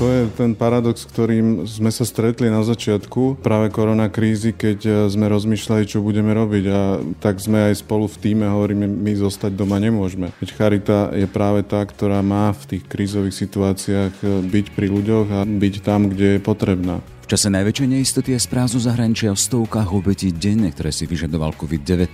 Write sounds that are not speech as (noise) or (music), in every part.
To je ten paradox, ktorým sme sa stretli na začiatku práve korona krízy, keď e, sme rozmýšľali, čo budeme robiť a tak sme aj spolu v týme hovoríme, my zostať doma nemôžeme. Veď charita je práve tá, ktorá má v tých krízových situáciách e, byť pri ľuďoch a byť tam, kde je potrebná čase najväčšej neistoty a sprázu zahraničia v stovkách obetí denne, ktoré si vyžadoval COVID-19,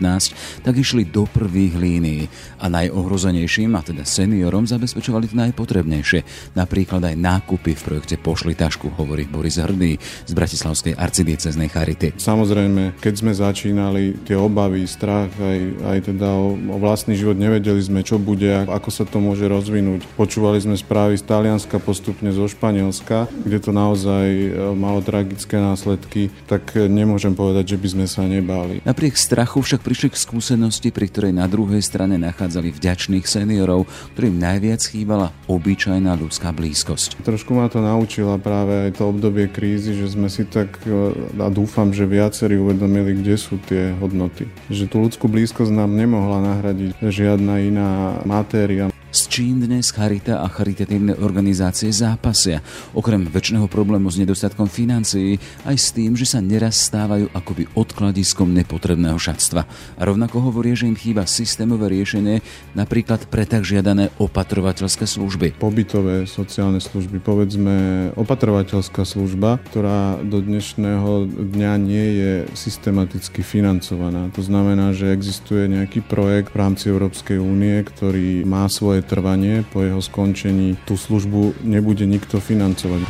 tak išli do prvých línií a najohrozenejším, a teda seniorom, zabezpečovali to najpotrebnejšie. Napríklad aj nákupy v projekte Pošli tašku, hovorí Boris Hrdý z Bratislavskej arcidieceznej Charity. Samozrejme, keď sme začínali, tie obavy, strach, aj, aj teda o, o vlastný život, nevedeli sme, čo bude, ako sa to môže rozvinúť. Počúvali sme správy z Talianska, postupne zo Španielska, kde to naozaj e, malo tragické následky, tak nemôžem povedať, že by sme sa nebáli. Napriek strachu však prišli k skúsenosti, pri ktorej na druhej strane nachádzali vďačných seniorov, ktorým najviac chýbala obyčajná ľudská blízkosť. Trošku ma to naučila práve aj to obdobie krízy, že sme si tak, e, a dúfam, že viacerí uvedomili, kde sú tie hodnoty. Že tú ľudskú blízkosť nám nemohla nahradiť žiadna iná matéria s čím dnes charita a charitatívne organizácie zápasia. Okrem väčšného problému s nedostatkom financií, aj s tým, že sa neraz stávajú akoby odkladiskom nepotrebného šatstva. A rovnako hovorí, že im chýba systémové riešenie, napríklad pre tak žiadané opatrovateľské služby. Pobytové sociálne služby, povedzme opatrovateľská služba, ktorá do dnešného dňa nie je systematicky financovaná. To znamená, že existuje nejaký projekt v rámci Európskej únie, ktorý má svoje trvanie, po jeho skončení tú službu nebude nikto financovať.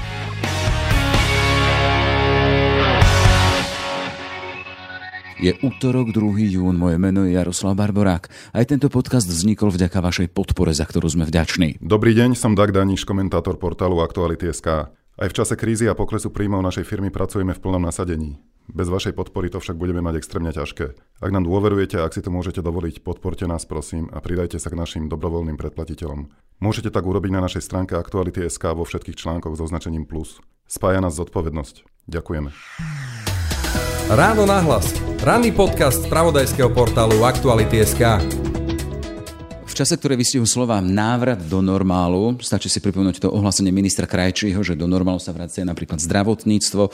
Je útorok, 2. jún, moje meno je Jaroslav Barborák. Aj tento podcast vznikol vďaka vašej podpore, za ktorú sme vďační. Dobrý deň, som Dag Daniš, komentátor portálu Aktuality.sk. Aj v čase krízy a poklesu príjmov našej firmy pracujeme v plnom nasadení. Bez vašej podpory to však budeme mať extrémne ťažké. Ak nám dôverujete, ak si to môžete dovoliť, podporte nás prosím a pridajte sa k našim dobrovoľným predplatiteľom. Môžete tak urobiť na našej stránke Aktuality.sk vo všetkých článkoch s označením plus. Spája nás zodpovednosť. Ďakujeme. Ráno nahlas. Ranný podcast z pravodajského portálu Aktuality.sk čase, ktoré vystihú slova návrat do normálu, stačí si pripomenúť to ohlásenie ministra Krajčího, že do normálu sa vracia napríklad zdravotníctvo, e,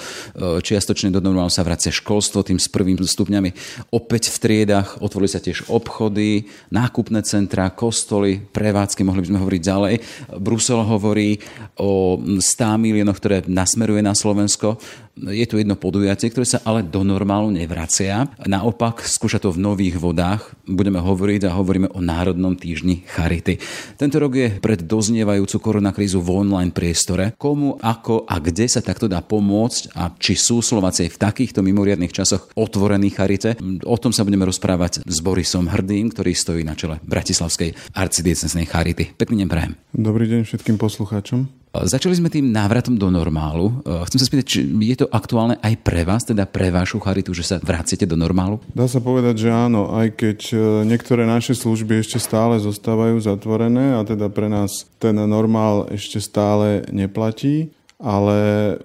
čiastočne do normálu sa vracia školstvo tým s prvým stupňami. Opäť v triedach otvorili sa tiež obchody, nákupné centrá, kostoly, prevádzky, mohli by sme hovoriť ďalej. Brusel hovorí o 100 miliónoch, ktoré nasmeruje na Slovensko. Je tu jedno podujatie, ktoré sa ale do normálu nevracia. Naopak, skúša to v nových vodách. Budeme hovoriť a hovoríme o Národnom týždni Charity. Tento rok je pred doznievajúcu koronakrízu v online priestore. Komu, ako a kde sa takto dá pomôcť a či sú Slováci v takýchto mimoriadných časoch otvorení Charite? O tom sa budeme rozprávať s Borisom Hrdým, ktorý stojí na čele Bratislavskej arcidiecesnej Charity. Pekný deň prajem. Dobrý deň všetkým poslucháčom. Začali sme tým návratom do normálu. Chcem sa spýtať, či je to aktuálne aj pre vás, teda pre vašu charitu, že sa vraciate do normálu? Dá sa povedať, že áno, aj keď e, niektoré naše služby ešte stále zostávajú zatvorené a teda pre nás ten normál ešte stále neplatí ale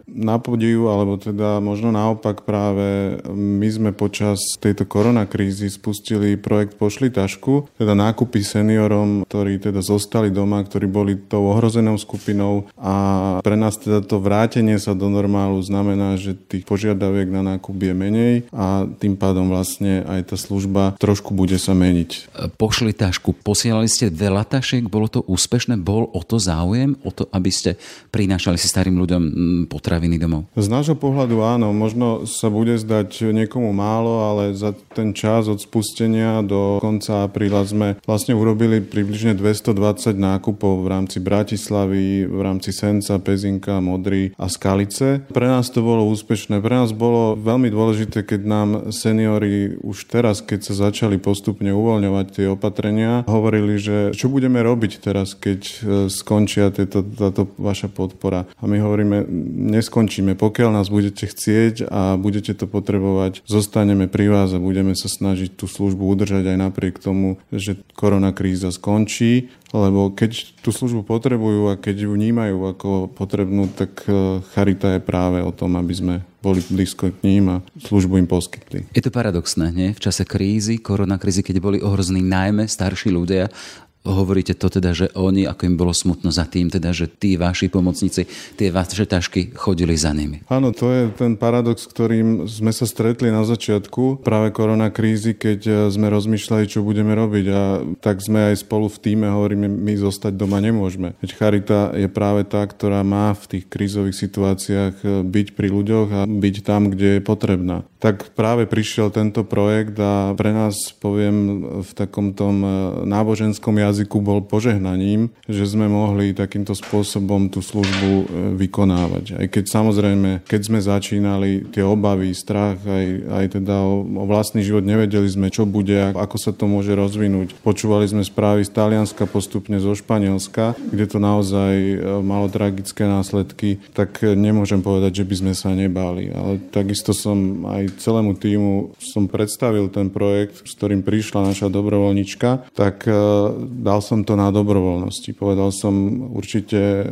na podiu, alebo teda možno naopak práve my sme počas tejto koronakrízy spustili projekt Pošli tašku, teda nákupy seniorom, ktorí teda zostali doma, ktorí boli tou ohrozenou skupinou. A pre nás teda to vrátenie sa do normálu znamená, že tých požiadaviek na nákup je menej a tým pádom vlastne aj tá služba trošku bude sa meniť. Pošli tašku, posielali ste veľa tašiek, bolo to úspešné, bol o to záujem, o to, aby ste prinášali si starým ľuďom ľuďom mm, potraviny domov? Z nášho pohľadu áno, možno sa bude zdať niekomu málo, ale za ten čas od spustenia do konca apríla sme vlastne urobili približne 220 nákupov v rámci Bratislavy, v rámci Senca, Pezinka, Modry a Skalice. Pre nás to bolo úspešné. Pre nás bolo veľmi dôležité, keď nám seniori už teraz, keď sa začali postupne uvoľňovať tie opatrenia, hovorili, že čo budeme robiť teraz, keď e, skončia tieto, táto vaša podpora. A my hovoríme, hovoríme, neskončíme. Pokiaľ nás budete chcieť a budete to potrebovať, zostaneme pri vás a budeme sa snažiť tú službu udržať aj napriek tomu, že korona kríza skončí, lebo keď tú službu potrebujú a keď ju vnímajú ako potrebnú, tak e, charita je práve o tom, aby sme boli blízko k ním a službu im poskytli. Je to paradoxné, nie? V čase krízy, koronakrízy, keď boli ohrození najmä starší ľudia, hovoríte to teda, že oni, ako im bolo smutno za tým, teda, že tí vaši pomocníci, tie vaše tašky chodili za nimi. Áno, to je ten paradox, ktorým sme sa stretli na začiatku práve korona krízy, keď e, sme rozmýšľali, čo budeme robiť a tak sme aj spolu v týme hovoríme, my zostať doma nemôžeme. Veď charita je práve tá, ktorá má v tých krízových situáciách e, byť pri ľuďoch a byť tam, kde je potrebná. Tak práve prišiel tento projekt a pre nás, poviem, v takom tom e, náboženskom jazyku bol požehnaním, že sme mohli takýmto spôsobom tú službu e, vykonávať. Aj keď samozrejme, keď sme začínali, tie obavy, strach, aj, aj teda o, o vlastný život nevedeli sme, čo bude, ako sa to môže rozvinúť. Počúvali sme správy z Talianska, postupne zo Španielska, kde to naozaj e, malo tragické následky, tak nemôžem povedať, že by sme sa nebáli. Ale takisto som aj celému týmu som predstavil ten projekt, s ktorým prišla naša dobrovoľnička, tak e, dal som to na dobrovoľnosti. Povedal som, určite e,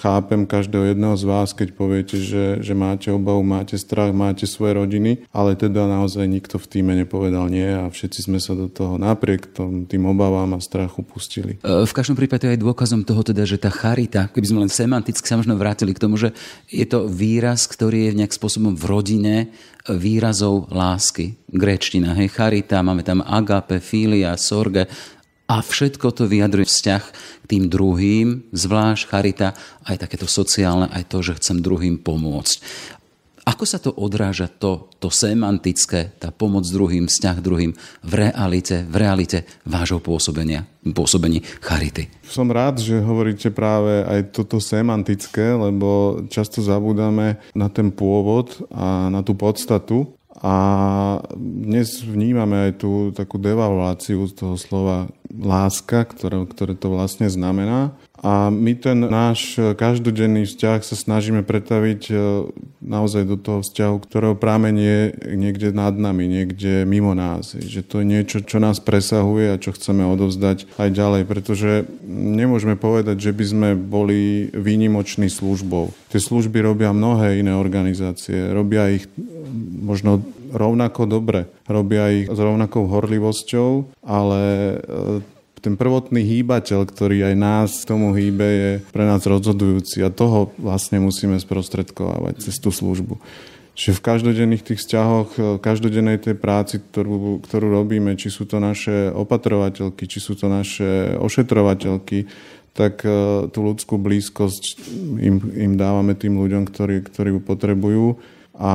chápem každého jedného z vás, keď poviete, že, že máte obavu, máte strach, máte svoje rodiny, ale teda naozaj nikto v týme nepovedal nie a všetci sme sa do toho napriek tom, tým obavám a strachu pustili. E, v každom prípade aj dôkazom toho teda, že tá charita, keby sme len semanticky sa možno vrátili k tomu, že je to výraz, ktorý je nejak spôsobom v rodine výrazov lásky. Gréčtina, hej, charita, máme tam agape, filia, sorge a všetko to vyjadruje vzťah k tým druhým, zvlášť charita, aj takéto sociálne, aj to, že chcem druhým pomôcť. Ako sa to odráža, to, to semantické, tá pomoc druhým, vzťah druhým v realite, v realite vášho pôsobenia, pôsobení charity? Som rád, že hovoríte práve aj toto semantické, lebo často zabúdame na ten pôvod a na tú podstatu. A dnes vnímame aj tú takú devalváciu toho slova láska, ktoré, ktoré to vlastne znamená. A my ten náš každodenný vzťah sa snažíme pretaviť e, naozaj do toho vzťahu, ktorého prámen je niekde nad nami, niekde mimo nás. Že to je niečo, čo nás presahuje a čo chceme odovzdať aj ďalej, pretože nemôžeme povedať, že by sme boli výnimoční službou. Tie služby robia mnohé iné organizácie, robia ich možno rovnako dobre, robia ich s rovnakou horlivosťou, ale e, ten prvotný hýbateľ, ktorý aj nás k tomu hýbe, je pre nás rozhodujúci a toho vlastne musíme sprostredkovávať cez tú službu. Čiže v každodenných tých vzťahoch, každodennej tej práci, ktorú, ktorú robíme, či sú to naše opatrovateľky, či sú to naše ošetrovateľky, tak e, tú ľudskú blízkosť im, im dávame tým ľuďom, ktorí, ktorí ju potrebujú a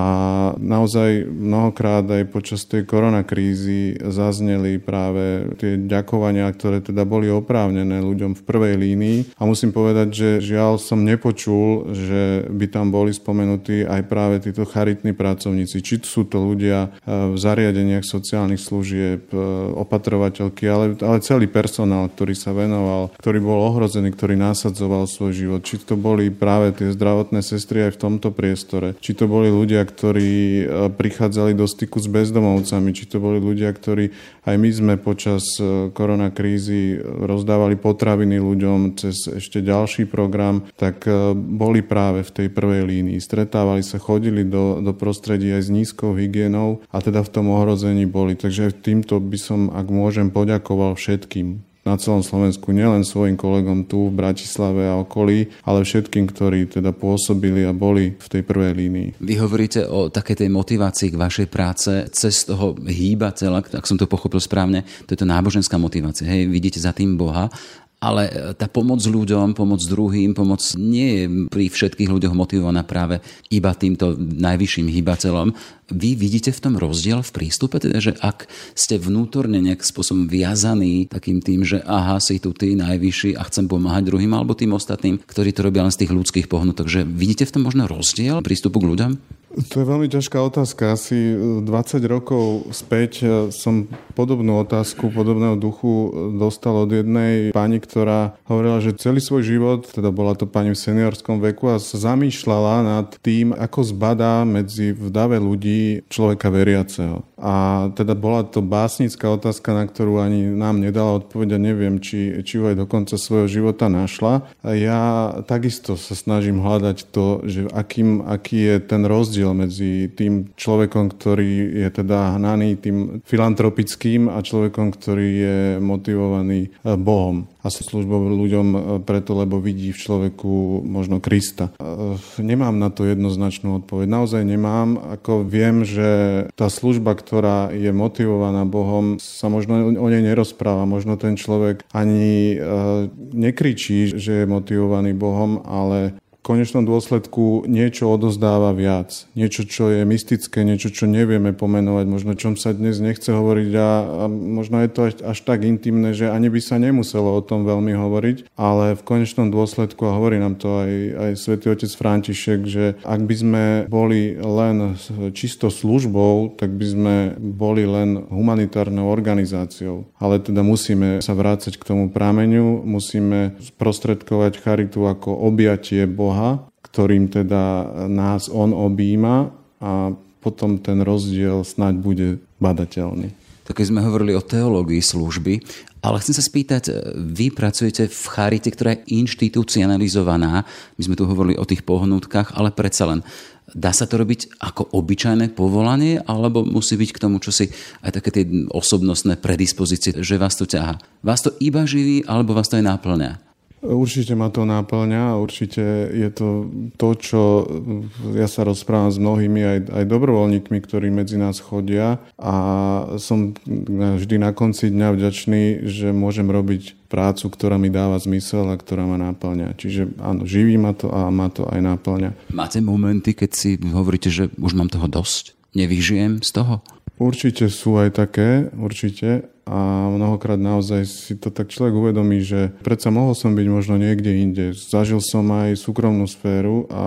naozaj mnohokrát aj počas tej koronakrízy zazneli práve tie ďakovania, ktoré teda boli oprávnené ľuďom v prvej línii. A musím povedať, že žiaľ som nepočul, že by tam boli spomenutí aj práve títo charitní pracovníci. Či sú to ľudia e, v zariadeniach sociálnych služieb, e, opatrovateľky, ale, ale celý personál, ktorý sa venoval, ktorý bol ohrozený, ktorý násadzoval svoj život. Či to boli práve tie zdravotné sestry aj v tomto priestore, či to boli ľudia, ľudia, ktorí e, prichádzali do styku s bezdomovcami, či to boli ľudia, ktorí aj my sme počas e, koronakrízy rozdávali potraviny ľuďom cez ešte ďalší program, tak e, boli práve v tej prvej línii. Stretávali sa, chodili do, do prostredí aj s nízkou hygienou a teda v tom ohrození boli. Takže týmto by som, ak môžem, poďakoval všetkým na celom Slovensku, nielen svojim kolegom tu v Bratislave a okolí, ale všetkým, ktorí teda pôsobili a boli v tej prvej línii. Vy hovoríte o takej tej motivácii k vašej práce cez toho hýbateľa, ak som to pochopil správne, to je to náboženská motivácia. Hej, vidíte za tým Boha ale tá pomoc ľuďom, pomoc druhým, pomoc nie je pri všetkých ľuďoch motivovaná práve iba týmto najvyšším hýbateľom, vy vidíte v tom rozdiel v prístupe, teda, že ak ste vnútorne nejak spôsobom viazaní takým tým, že aha, si tu ty najvyšší a chcem pomáhať druhým alebo tým ostatným, ktorí to robia len z tých ľudských pohnutok, že vidíte v tom možno rozdiel prístupu k ľuďom? To je veľmi ťažká otázka. Asi 20 rokov späť e, som podobnú otázku, podobného duchu dostal od jednej pani, ktorá hovorila, že celý svoj život, teda bola to pani v seniorskom veku a sa zamýšľala nad tým, ako zbadá medzi v dave ľudí človeka veriaceho. A teda bola to básnická otázka, na ktorú ani nám nedala odpoveď a neviem, či, či ju aj do konca svojho života našla. Ja takisto sa snažím hľadať to, že akým, aký je ten rozdiel medzi tým človekom, ktorý je teda hnaný tým filantropickým a človekom, ktorý je motivovaný e, Bohom a službou ľuďom e, preto, lebo vidí v človeku možno Krista. Nemám na to jednoznačnú odpoveď. Naozaj nemám. Ako viem, že tá služba, ktorá je motivovaná Bohom, sa možno o nej nerozpráva. Možno ten človek ani nekričí, že je motivovaný Bohom, ale konečnom dôsledku niečo odozdáva viac. Niečo, čo je mystické, niečo, čo nevieme pomenovať, možno čom sa dnes nechce hovoriť a, a možno je to až, až tak intimné, že ani by sa nemuselo o tom veľmi hovoriť, ale v konečnom dôsledku, a hovorí nám to aj, aj svätý otec František, že ak by sme boli len čisto službou, tak by sme boli len humanitárnou organizáciou. Ale teda musíme sa vrácať k tomu prámeniu, musíme sprostredkovať charitu ako objatie Boha Boha, ktorým teda nás On objíma a potom ten rozdiel snáď bude badateľný. Tak sme hovorili o teológii služby, ale chcem sa spýtať, vy pracujete v charite, ktorá je inštitucionalizovaná, my sme tu hovorili o tých pohnutkách, ale predsa len Dá sa to robiť ako obyčajné povolanie, alebo musí byť k tomu čosi aj také tie osobnostné predispozície, že vás to ťaha? Vás to iba živí, alebo vás to aj náplňa? Určite ma to náplňa, určite je to to, čo ja sa rozprávam s mnohými aj, aj dobrovoľníkmi, ktorí medzi nás chodia a som vždy na konci dňa vďačný, že môžem robiť prácu, ktorá mi dáva zmysel a ktorá ma náplňa. Čiže áno, živí ma to a ma to aj náplňa. Máte momenty, keď si hovoríte, že už mám toho dosť? Nevyžijem z toho? Určite sú aj také, určite a mnohokrát naozaj si to tak človek uvedomí, že predsa mohol som byť možno niekde inde. Zažil som aj súkromnú sféru a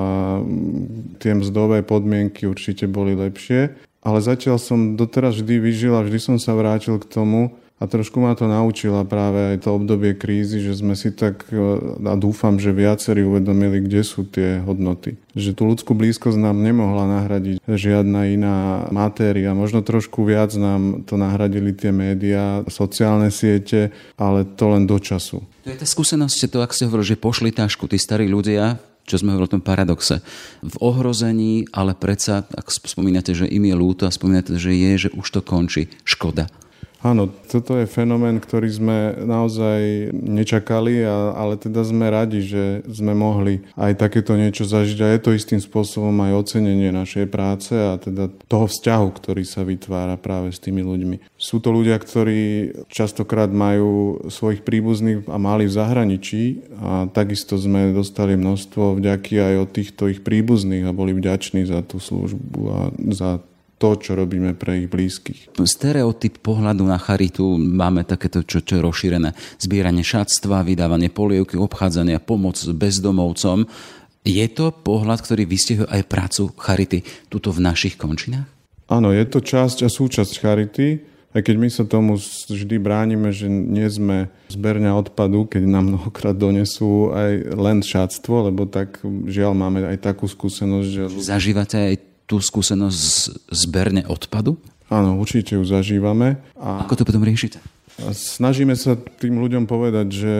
tie mzdové podmienky určite boli lepšie, ale zatiaľ som doteraz vždy vyžil a vždy som sa vrátil k tomu, a trošku ma to naučila práve aj to obdobie krízy, že sme si tak, e, a dúfam, že viacerí uvedomili, kde sú tie hodnoty. Že tú ľudskú blízkosť nám nemohla nahradiť žiadna iná matéria. Možno trošku viac nám to nahradili tie médiá, sociálne siete, ale to len do času. To je tá skúsenosť, to ak ste hovorili, že pošli tašku, tí starí ľudia, čo sme hovorili o tom paradoxe. V ohrození, ale predsa, ak spomínate, že im je ľúto a spomínate, že je, že už to končí, škoda. Áno, toto je fenomén, ktorý sme naozaj nečakali, a, ale teda sme radi, že sme mohli aj takéto niečo zažiť a je to istým spôsobom aj ocenenie našej práce a teda toho vzťahu, ktorý sa vytvára práve s tými ľuďmi. Sú to ľudia, ktorí častokrát majú svojich príbuzných a mali v zahraničí a takisto sme dostali množstvo vďaky aj od týchto ich príbuzných a boli vďační za tú službu a za to, čo robíme pre ich blízkych. Stereotyp pohľadu na charitu máme takéto, čo, čo je rozšírené. Zbieranie šatstva, vydávanie polievky, obchádzania, pomoc bezdomovcom. Je to pohľad, ktorý vystihuje aj prácu charity tuto v našich končinách? Áno, je to časť a súčasť charity. Aj keď my sa tomu vždy bránime, že nie sme zberňa odpadu, keď nám (laughs) mnohokrát donesú aj len šatstvo, lebo tak žiaľ máme aj takú skúsenosť, že... Zažívate aj tú skúsenosť z zberne odpadu? Áno, určite ju zažívame. A... Ako to potom riešite? Snažíme sa tým ľuďom povedať, že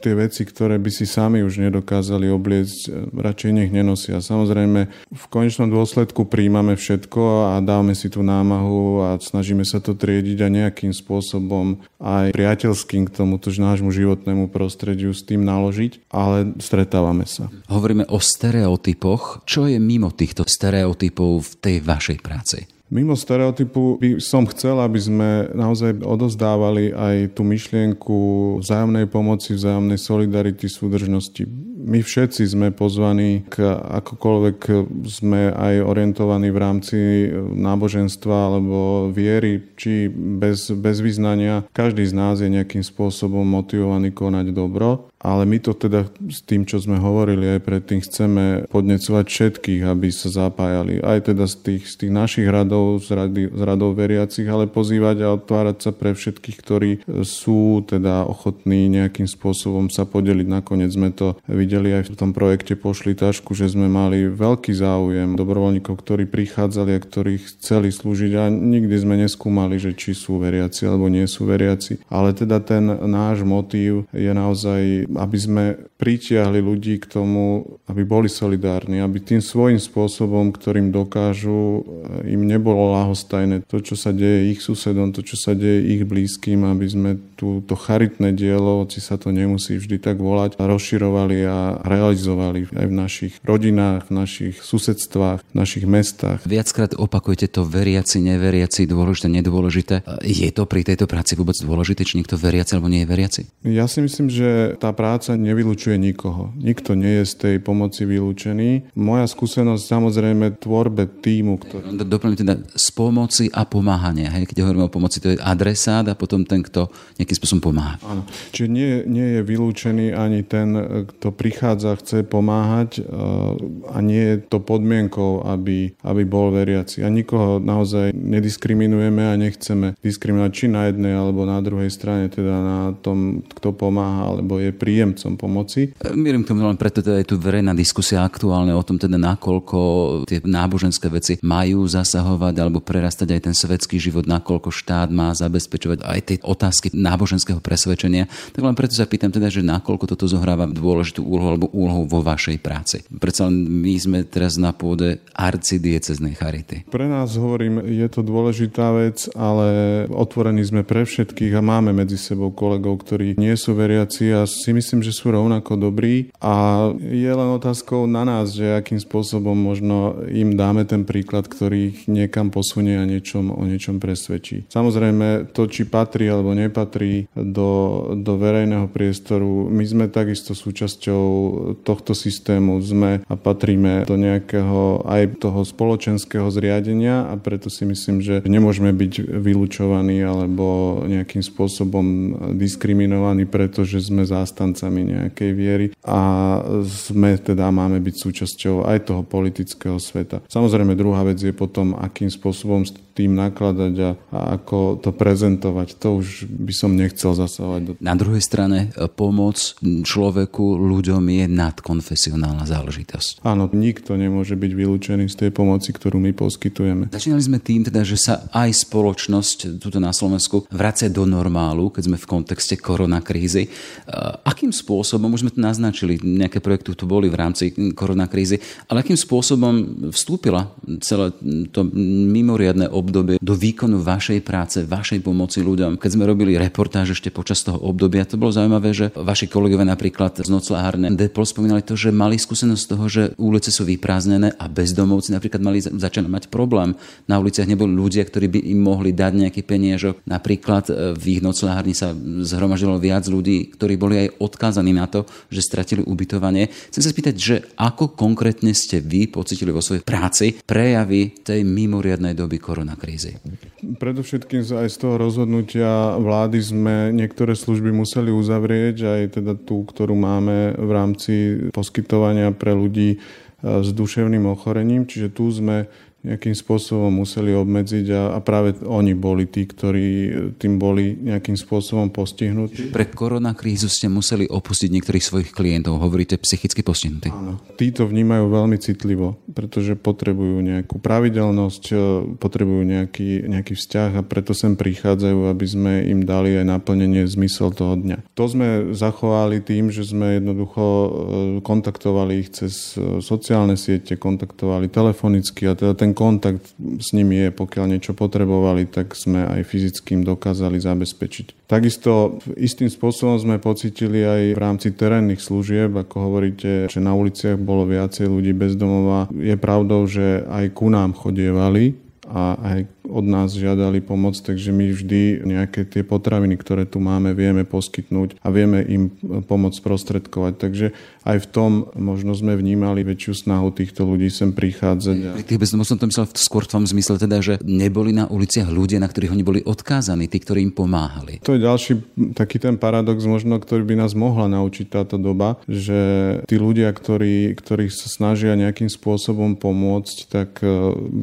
tie veci, ktoré by si sami už nedokázali obliecť, radšej nech nenosia. Samozrejme, v konečnom dôsledku príjmame všetko a dáme si tú námahu a snažíme sa to triediť a nejakým spôsobom aj priateľským k tomuto nášmu životnému prostrediu s tým naložiť, ale stretávame sa. Hovoríme o stereotypoch. Čo je mimo týchto stereotypov v tej vašej práci? Mimo stereotypu by som chcel, aby sme naozaj odozdávali aj tú myšlienku vzájomnej pomoci, vzájomnej solidarity, súdržnosti. My všetci sme pozvaní, k akokoľvek sme aj orientovaní v rámci náboženstva alebo viery, či bez, bez vyznania. Každý z nás je nejakým spôsobom motivovaný konať dobro ale my to teda s tým, čo sme hovorili aj predtým, chceme podnecovať všetkých, aby sa zapájali. Aj teda z tých, z tých našich radov, z, rady, z radov veriacich, ale pozývať a otvárať sa pre všetkých, ktorí sú teda ochotní nejakým spôsobom sa podeliť. Nakoniec sme to videli aj v tom projekte Pošli tašku, že sme mali veľký záujem dobrovoľníkov, ktorí prichádzali a ktorí chceli slúžiť a nikdy sme neskúmali, že či sú veriaci alebo nie sú veriaci. Ale teda ten náš motív je naozaj aby sme pritiahli ľudí k tomu, aby boli solidárni, aby tým svojím spôsobom, ktorým dokážu, im nebolo lahostajné to, čo sa deje ich susedom, to, čo sa deje ich blízkym, aby sme túto charitné dielo, hoci sa to nemusí vždy tak volať, rozširovali a realizovali aj v našich rodinách, v našich susedstvách, v našich mestách. Viackrát opakujete to veriaci, neveriaci, dôležité, nedôležité. Je to pri tejto práci vôbec dôležité, či niekto veriaci alebo nie je veriaci? Ja si myslím, že tá práca nevylučuje nikoho. Nikto nie je z tej pomoci vylúčený. Moja skúsenosť samozrejme tvorbe týmu, ktorý... Doplňujem teda z pomoci a pomáhania. Hej? Keď hovoríme o pomoci, to je adresát a potom ten, kto nejakým spôsobom pomáha. Áno. Čiže nie, nie je vylúčený ani ten, kto prichádza, chce pomáhať a nie je to podmienkou, aby, aby bol veriaci. A nikoho naozaj nediskriminujeme a nechceme diskriminovať či na jednej alebo na druhej strane, teda na tom, kto pomáha alebo je príjemcom pomoci. Mierim k tomu len preto teda je tu verejná diskusia aktuálne o tom teda nakoľko tie náboženské veci majú zasahovať alebo prerastať aj ten svetský život, nakoľko štát má zabezpečovať aj tie otázky náboženského presvedčenia. Tak len preto sa pýtam teda, že nakoľko toto zohráva dôležitú úlohu alebo úlohu vo vašej práci. Predsa len my sme teraz na pôde arcidieceznej charity. Pre nás hovorím, je to dôležitá vec, ale otvorení sme pre všetkých a máme medzi sebou kolegov, ktorí nie sú veriaci a si myslím, že sú rovnako dobrí a je len otázkou na nás, že akým spôsobom možno im dáme ten príklad, ktorý ich niekam posunie a niečom, o niečom presvedčí. Samozrejme, to, či patrí alebo nepatrí do, do verejného priestoru, my sme takisto súčasťou tohto systému, sme a patríme do nejakého aj toho spoločenského zriadenia a preto si myslím, že nemôžeme byť vylúčovaní alebo nejakým spôsobom diskriminovaní, pretože sme zástancami nejakej viery a sme teda máme byť súčasťou aj toho politického sveta. Samozrejme druhá vec je potom, akým spôsobom s tým nakladať a, a ako to prezentovať. To už by som nechcel zasahovať. Do... Na druhej strane e, pomoc človeku, ľuďom je nadkonfesionálna záležitosť. Áno, nikto nemôže byť vylúčený z tej pomoci, ktorú my poskytujeme. Začínali sme tým teda, že sa aj spoločnosť tuto na Slovensku vracia do normálu, keď sme v kontexte koronakrízy. E, akým spôsobom, už sme to naznačili, nejaké projekty tu boli v rámci koronakrízy, ale akým spôsobom vstúpila celé to mimoriadne obdobie do výkonu vašej práce, vašej pomoci ľuďom. Keď sme robili reportáž ešte počas toho obdobia, to bolo zaujímavé, že vaši kolegovia napríklad z noclahárne Depol spomínali to, že mali skúsenosť toho, že ulice sú vyprázdnené a bezdomovci napríklad mali začať mať problém. Na uliciach neboli ľudia, ktorí by im mohli dať nejaký peniažok. Napríklad e, v ich noclahárni sa zhromaždilo viac ľudí, ktorí boli aj odkázaní na to, že stratili ubytovanie. Chcem sa spýtať, že ako konkrétne ste vy pocitili vo svojej práci prejavy tej mimoriadnej doby korona krízy? Predovšetkým aj z toho rozhodnutia vlády sme niektoré služby museli uzavrieť, aj teda tú, ktorú máme v rámci poskytovania pre ľudí eh, s duševným ochorením. Čiže tu sme nejakým spôsobom museli obmedziť a, a práve oni boli tí, ktorí tým boli nejakým spôsobom postihnutí. Pre koronakrízu ste museli opustiť niektorých svojich klientov, hovoríte psychicky postihnutí. Áno. Títo vnímajú veľmi citlivo, pretože potrebujú nejakú pravidelnosť, e, potrebujú nejaký, nejaký vzťah a preto sem prichádzajú, aby sme im dali aj naplnenie zmysel toho dňa. To sme zachovali tým, že sme jednoducho e, kontaktovali ich cez e, sociálne siete, kontaktovali telefonicky a teda ten ten kontakt s nimi je, pokiaľ niečo potrebovali, tak sme aj fyzickým dokázali zabezpečiť. Takisto istým spôsobom sme pocitili aj v rámci terénnych služieb, ako hovoríte, že na uliciach bolo viacej ľudí bezdomová. Je pravdou, že aj ku nám chodievali a aj od nás žiadali pomoc, takže my vždy nejaké tie potraviny, ktoré tu máme, vieme poskytnúť a vieme im pomoc sprostredkovať. Takže aj v tom možno sme vnímali väčšiu snahu týchto ľudí sem prichádzať. Pri tých bezdomovcov som to myslel skôr v tom zmysle teda, že neboli na uliciach ľudia, na ktorých oni boli odkázaní, tí, ktorí im pomáhali. To je ďalší taký ten paradox možno, ktorý by nás mohla naučiť táto doba, že tí ľudia, ktorí, ktorí sa snažia nejakým spôsobom pomôcť, tak eh,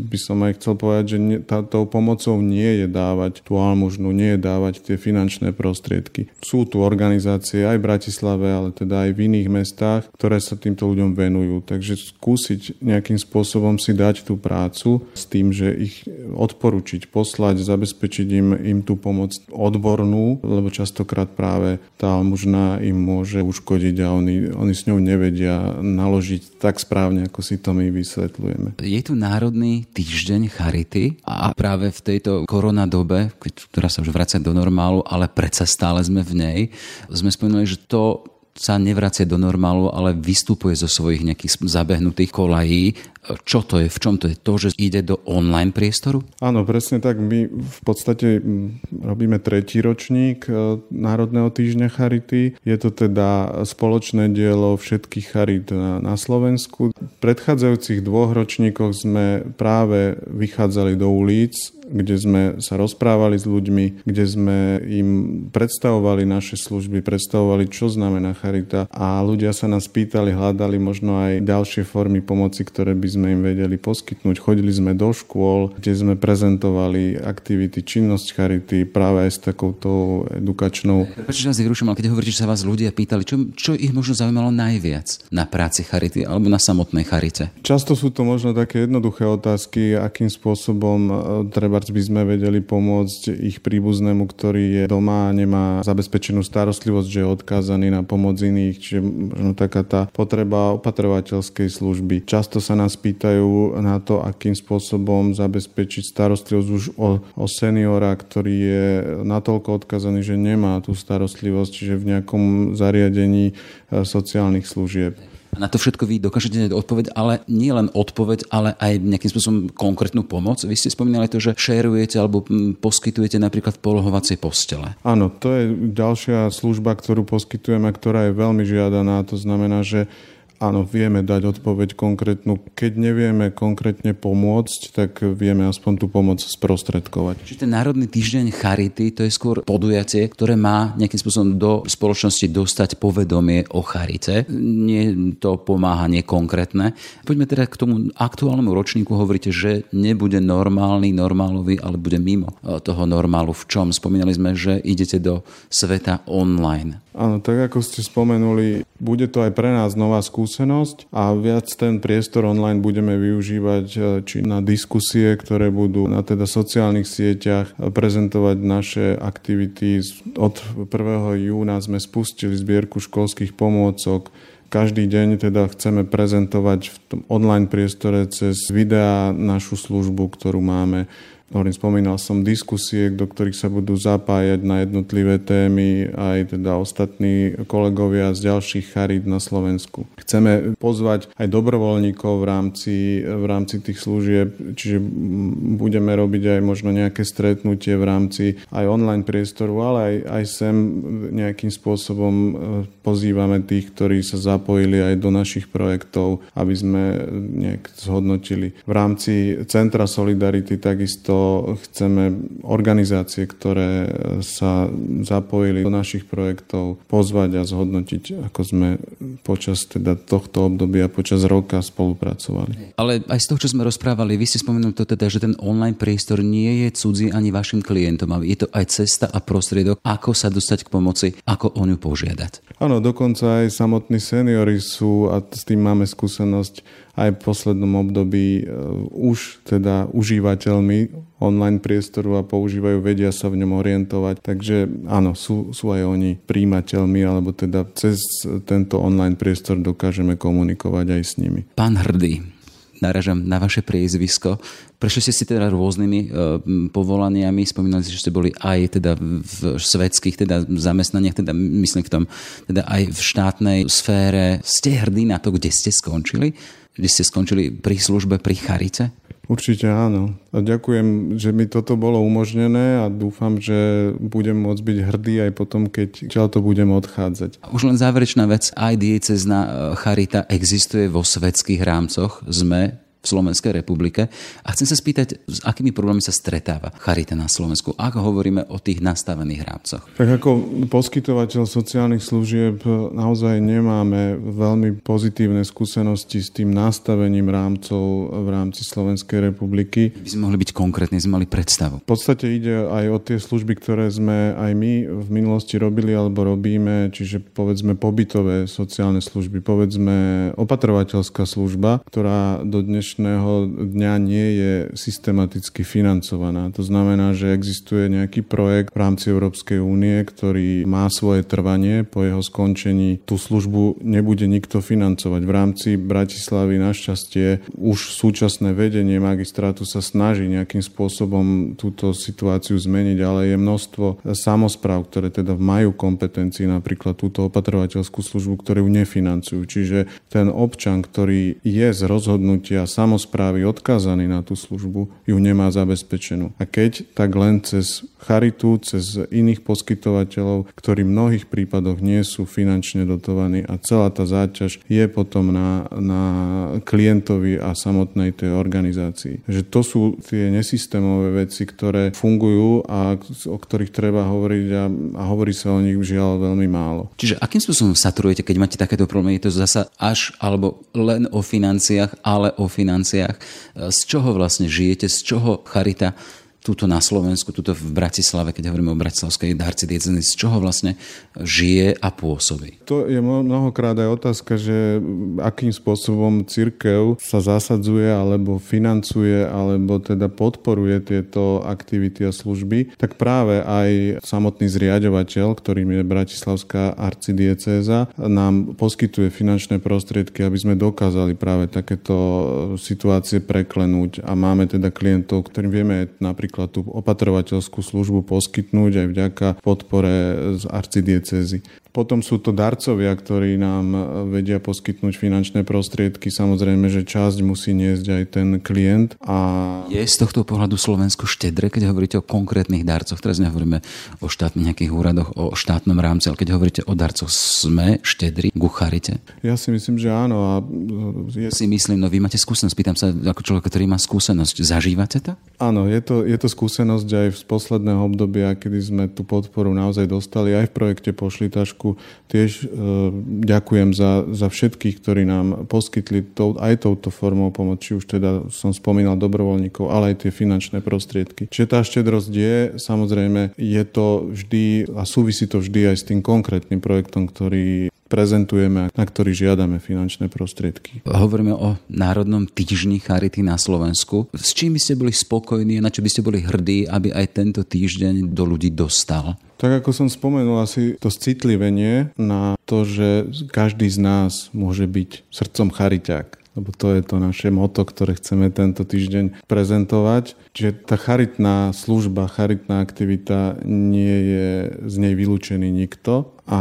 by som aj chcel povedať, že tá, tou pomocou nie je dávať tú almužnu, nie je dávať tie finančné prostriedky. Sú tu organizácie aj v Bratislave, ale teda aj v iných mestách, ktoré sa týmto ľuďom venujú. Takže skúsiť nejakým spôsobom si dať tú prácu s tým, že ich odporučiť, poslať, zabezpečiť im, im tú pomoc odbornú, lebo častokrát práve tá almužna im môže uškodiť a oni, oni s ňou nevedia naložiť tak správne, ako si to my vysvetľujeme. Je tu Národný týždeň Charity a práve v tejto koronadobe, ktorá sa už vracia do normálu, ale predsa stále sme v nej, sme spomenuli, že to sa nevracia do normálu, ale vystupuje zo svojich nejakých zabehnutých kolají. Čo to je? V čom to je? To, že ide do online priestoru? Áno, presne tak. My v podstate robíme tretí ročník e, Národného týždňa Charity. Je to teda spoločné dielo všetkých charit na Slovensku. V predchádzajúcich dvoch ročníkoch sme práve vychádzali do ulic kde sme sa rozprávali s ľuďmi, kde sme im predstavovali naše služby, predstavovali, čo znamená charita a ľudia sa nás pýtali, hľadali možno aj ďalšie formy pomoci, ktoré by sme im vedeli poskytnúť. Chodili sme do škôl, kde sme prezentovali aktivity, činnosť charity práve aj s takouto edukačnou. Prečo vás vyruším, ale keď hovoríte, že sa vás ľudia pýtali, čo, čo ich možno zaujímalo najviac na práci charity alebo na samotnej charite? Často sú to možno také jednoduché otázky, akým spôsobom e, treba treba by sme vedeli pomôcť ich príbuznému, ktorý je doma a nemá zabezpečenú starostlivosť, že je odkázaný na pomoc iných, čiže možno taká tá potreba opatrovateľskej služby. Často sa nás pýtajú na to, akým spôsobom zabezpečiť starostlivosť už o, o seniora, ktorý je natoľko odkazaný, že nemá tú starostlivosť, čiže v nejakom zariadení eh, sociálnych služieb. Na to všetko vy dokážete dať odpoveď, ale nie len odpoveď, ale aj nejakým spôsobom konkrétnu pomoc. Vy ste spomínali to, že šerujete alebo poskytujete napríklad polohovacie postele. Áno, to je ďalšia služba, ktorú poskytujeme, ktorá je veľmi žiadaná. To znamená, že Áno, vieme dať odpoveď konkrétnu. Keď nevieme konkrétne pomôcť, tak vieme aspoň tú pomoc sprostredkovať. Čiže ten Národný týždeň Charity, to je skôr podujatie, ktoré má nejakým spôsobom do spoločnosti dostať povedomie o Charite. Nie to pomáha nekonkrétne. Poďme teda k tomu aktuálnemu ročníku. Hovoríte, že nebude normálny, normálový, ale bude mimo toho normálu. V čom? Spomínali sme, že idete do sveta online. Áno, tak ako ste spomenuli, bude to aj pre nás nová skúsenosť a viac ten priestor online budeme využívať e, či na diskusie, ktoré budú na teda sociálnych sieťach prezentovať naše aktivity. Od 1. júna sme spustili zbierku školských pomôcok každý deň teda chceme prezentovať v tom online priestore cez videá našu službu, ktorú máme Hovorím, spomínal som diskusie, do ktorých sa budú zapájať na jednotlivé témy aj teda ostatní kolegovia z ďalších charít na Slovensku. Chceme pozvať aj dobrovoľníkov v rámci, v rámci tých služieb, čiže budeme robiť aj možno nejaké stretnutie v rámci aj online priestoru, ale aj, aj sem nejakým spôsobom e, pozývame tých, ktorí sa zapojili aj do našich projektov, aby sme nejak zhodnotili. V rámci Centra Solidarity takisto chceme organizácie, ktoré sa zapojili do našich projektov, pozvať a zhodnotiť, ako sme počas teda tohto obdobia, počas roka spolupracovali. Ale aj z toho, čo sme rozprávali, vy ste spomenuli to teda, že ten online priestor nie je cudzí ani vašim klientom, ale je to aj cesta a prostriedok, ako sa dostať k pomoci, ako o ňu požiadať. Áno, dokonca aj samotní seniory sú, a s tým máme skúsenosť, aj v poslednom období e, už teda užívateľmi online priestoru a používajú, vedia sa v ňom orientovať. Takže áno, sú, sú aj oni príjimateľmi, alebo teda cez tento online priestor dokážeme komunikovať aj s nimi. Pán Hrdý, naražam na vaše priezvisko. Prešli ste si teda rôznymi e, povolaniami, spomínali ste, že ste boli aj teda v svetských teda zamestnaniach, teda myslím v tom, teda aj v štátnej sfére. Ste hrdí na to, kde ste skončili? Kde ste skončili pri službe pri Charite? Určite áno. A ďakujem, že mi toto bolo umožnené a dúfam, že budem môcť byť hrdý aj potom, keď čal to budem odchádzať. Už len záverečná vec. Aj diecezna e, charita existuje vo svetských rámcoch. Sme v Slovenskej republike. A chcem sa spýtať, s akými problémami sa stretáva Charita na Slovensku, ak hovoríme o tých nastavených rámcoch. Tak ako poskytovateľ sociálnych služieb naozaj nemáme veľmi pozitívne skúsenosti s tým nastavením rámcov v rámci Slovenskej republiky. By sme mohli byť konkrétni, sme mali predstavu. V podstate ide aj o tie služby, ktoré sme aj my v minulosti robili alebo robíme, čiže povedzme pobytové sociálne služby, povedzme opatrovateľská služba, ktorá do dnešného dňa nie je systematicky financovaná. To znamená, že existuje nejaký projekt v rámci Európskej únie, ktorý má svoje trvanie. Po jeho skončení tú službu nebude nikto financovať. V rámci Bratislavy našťastie už súčasné vedenie magistrátu sa snaží nejakým spôsobom túto situáciu zmeniť, ale je množstvo samozpráv, ktoré teda majú kompetencii napríklad túto opatrovateľskú službu, ktoré ju nefinancujú. Čiže ten občan, ktorý je z rozhodnutia samozprávy odkázaný na tú službu, ju nemá zabezpečenú. A keď, tak len cez charitu, cez iných poskytovateľov, ktorí v mnohých prípadoch nie sú finančne dotovaní a celá tá záťaž je potom na, na klientovi a samotnej tej organizácii. Že to sú tie nesystémové veci, ktoré fungujú a o ktorých treba hovoriť a, a hovorí sa o nich žiaľ veľmi málo. Čiže akým spôsobom saturujete, keď máte takéto problémy? Je to zasa až alebo len o financiách, ale o financiách. Z čoho vlastne žijete? Z čoho charita túto na Slovensku, túto v Bratislave, keď hovoríme o bratislavskej darci dieceny, z čoho vlastne žije a pôsobí? To je mnohokrát aj otázka, že akým spôsobom církev sa zasadzuje alebo financuje alebo teda podporuje tieto aktivity a služby, tak práve aj samotný zriadovateľ, ktorým je Bratislavská arcidiecéza, nám poskytuje finančné prostriedky, aby sme dokázali práve takéto situácie preklenúť a máme teda klientov, ktorým vieme napríklad napríklad tú opatrovateľskú službu poskytnúť aj vďaka podpore z arcidiecezy. Potom sú to darcovia, ktorí nám vedia poskytnúť finančné prostriedky. Samozrejme, že časť musí niesť aj ten klient. A... Je z tohto pohľadu Slovensko štedre, keď hovoríte o konkrétnych darcoch? Teraz nehovoríme o štátnych nejakých úradoch, o štátnom rámci, ale keď hovoríte o darcoch, sme štedri ku charite? Ja si myslím, že áno. A je... Si myslím, no vy máte skúsenosť. Pýtam sa ako človek, ktorý má skúsenosť. Zažívate to? Áno, je to, je to skúsenosť aj z posledného obdobia, kedy sme tú podporu naozaj dostali aj v projekte Pošli tašku Slovensku. Tiež e, ďakujem za, za všetkých, ktorí nám poskytli to, aj touto formou pomoci, už teda som spomínal dobrovoľníkov, ale aj tie finančné prostriedky. Čiže tá štedrosť je, samozrejme, je to vždy a súvisí to vždy aj s tým konkrétnym projektom, ktorý prezentujeme, na ktorý žiadame finančné prostriedky. Hovoríme o Národnom týždni Charity na Slovensku. S čím by ste boli spokojní a na čo by ste boli hrdí, aby aj tento týždeň do ľudí dostal? Tak ako som spomenul, asi to citlivenie na to, že každý z nás môže byť srdcom chariťák lebo to je to naše moto, ktoré chceme tento týždeň prezentovať. Čiže tá charitná služba, charitná aktivita nie je z nej vylúčený nikto a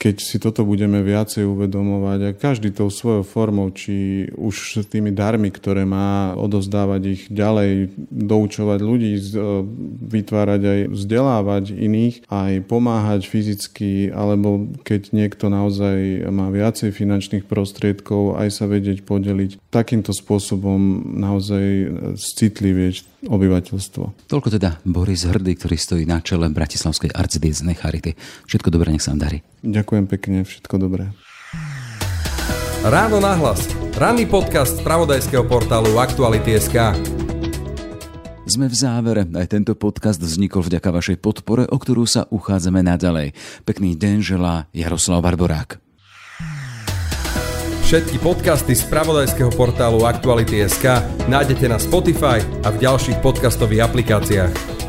keď si toto budeme viacej uvedomovať a každý tou svojou formou, či už tými darmi, ktoré má odovzdávať ich ďalej, doučovať ľudí, e, vytvárať aj vzdelávať iných, aj pomáhať fyzicky, alebo keď niekto naozaj má viacej finančných prostriedkov, aj sa vedieť podeliť. Takýmto spôsobom naozaj citlivieť obyvateľstvo. Toľko teda Boris Hrdý, ktorý stojí na čele Bratislavskej arcidiecnej charity. Všetko dobré, nech sa vám darí. Ďakujem pekne, všetko dobré. Ráno nahlas. Ranný podcast z pravodajského portálu Aktuality.sk. Sme v závere. Aj tento podcast vznikol vďaka vašej podpore, o ktorú sa uchádzame naďalej. Pekný deň želá Jaroslav Barborák. Všetky podcasty z pravodajského portálu Aktuality.sk nájdete na Spotify a v ďalších podcastových aplikáciách.